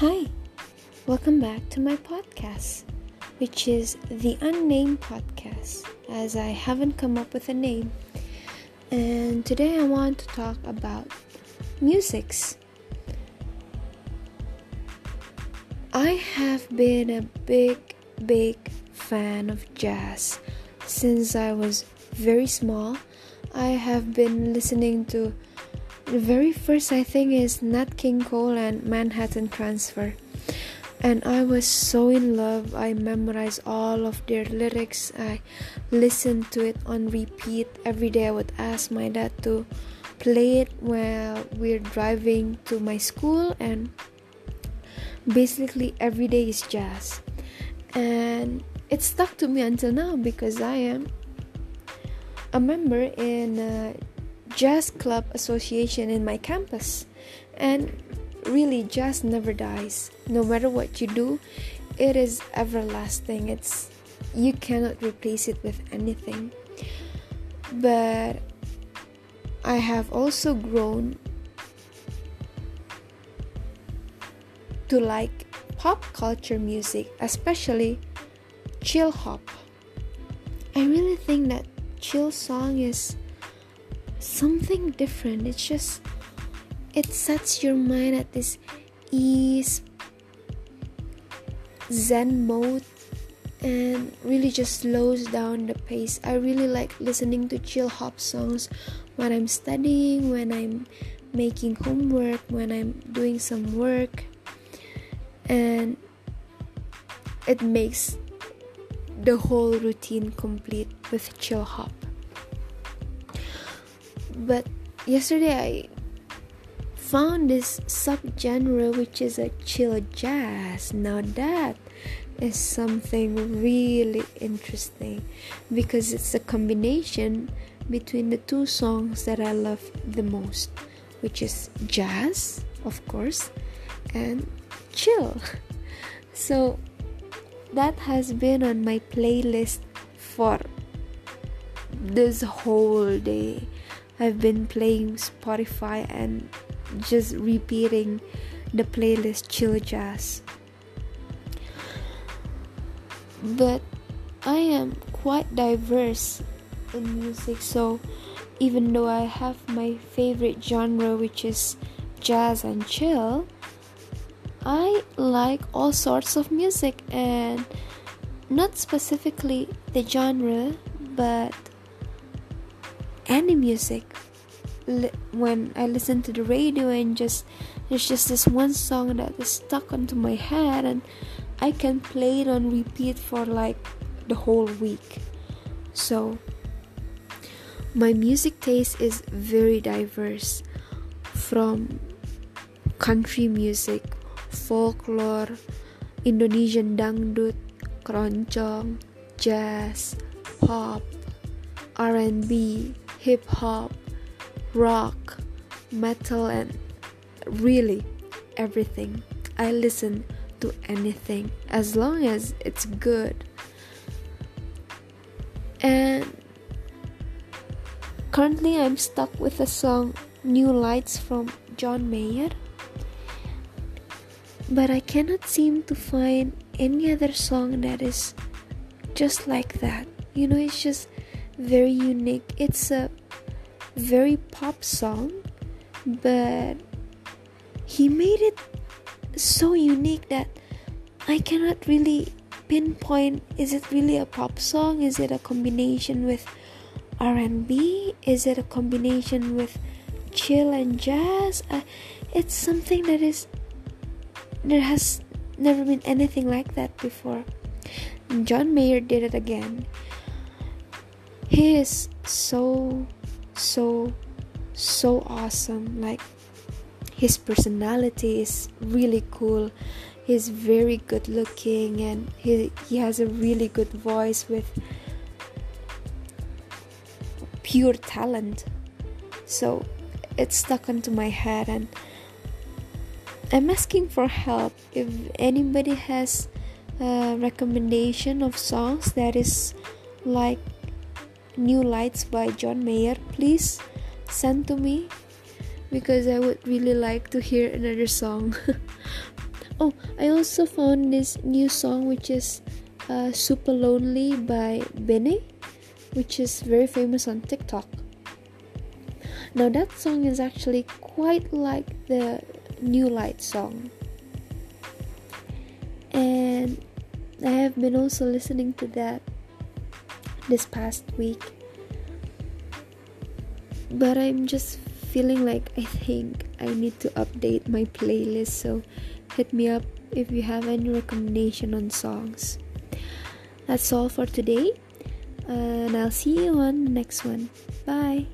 Hi, welcome back to my podcast, which is the Unnamed Podcast, as I haven't come up with a name. And today I want to talk about musics. I have been a big, big fan of jazz since I was very small. I have been listening to the very first I think is Nat King Cole and Manhattan Transfer. And I was so in love. I memorized all of their lyrics. I listened to it on repeat every day. I would ask my dad to play it while we're driving to my school and basically every day is jazz. And it stuck to me until now because I am a member in uh, jazz club association in my campus. And really, jazz never dies. No matter what you do, it is everlasting. It's you cannot replace it with anything. But I have also grown to like pop culture music, especially chill hop. I really think that chill song is something different. It's just it sets your mind at this ease zen mode and really just slows down the pace. I really like listening to chill hop songs when I'm studying, when I'm making homework, when I'm doing some work. And it makes the whole routine complete with chill hop but yesterday I found this subgenre which is a chill jazz. Now that is something really interesting because it's a combination between the two songs that I love the most, which is jazz, of course, and chill. So that has been on my playlist for this whole day I've been playing Spotify and just repeating the playlist chill jazz. But I am quite diverse in music, so even though I have my favorite genre, which is jazz and chill, I like all sorts of music and not specifically the genre, but any music when I listen to the radio and just there's just this one song that is stuck onto my head and I can play it on repeat for like the whole week. So my music taste is very diverse from country music, folklore, Indonesian dangdut, keroncong, jazz, pop, R&B, hip hop, rock, metal, and really everything. I listen to anything as long as it's good. And currently, I'm stuck with the song New Lights from John Mayer. But I cannot seem to find any other song that is just like that. You know, it's just very unique. It's a very pop song, but he made it so unique that I cannot really pinpoint is it really a pop song? Is it a combination with R&B? Is it a combination with chill and jazz? Uh, it's something that is there has never been anything like that before. John Mayer did it again he is so so so awesome. Like his personality is really cool. He's very good looking and he, he has a really good voice with pure talent. So it stuck onto my head and i'm asking for help. If anybody has a recommendation of songs that is like New Lights by John Mayer, please send to me because I would really like to hear another song. oh i also found this new song which is uh, Supalonely by BENEE which is very famous on tiktok now that song is actually quite like the new light song and i have been also listening to that this past week. But i'm just feeling like i think i need to update my playlist. So hit me up if you have any recommendation on songs. That's all for today and i'll see you on the next one. Bye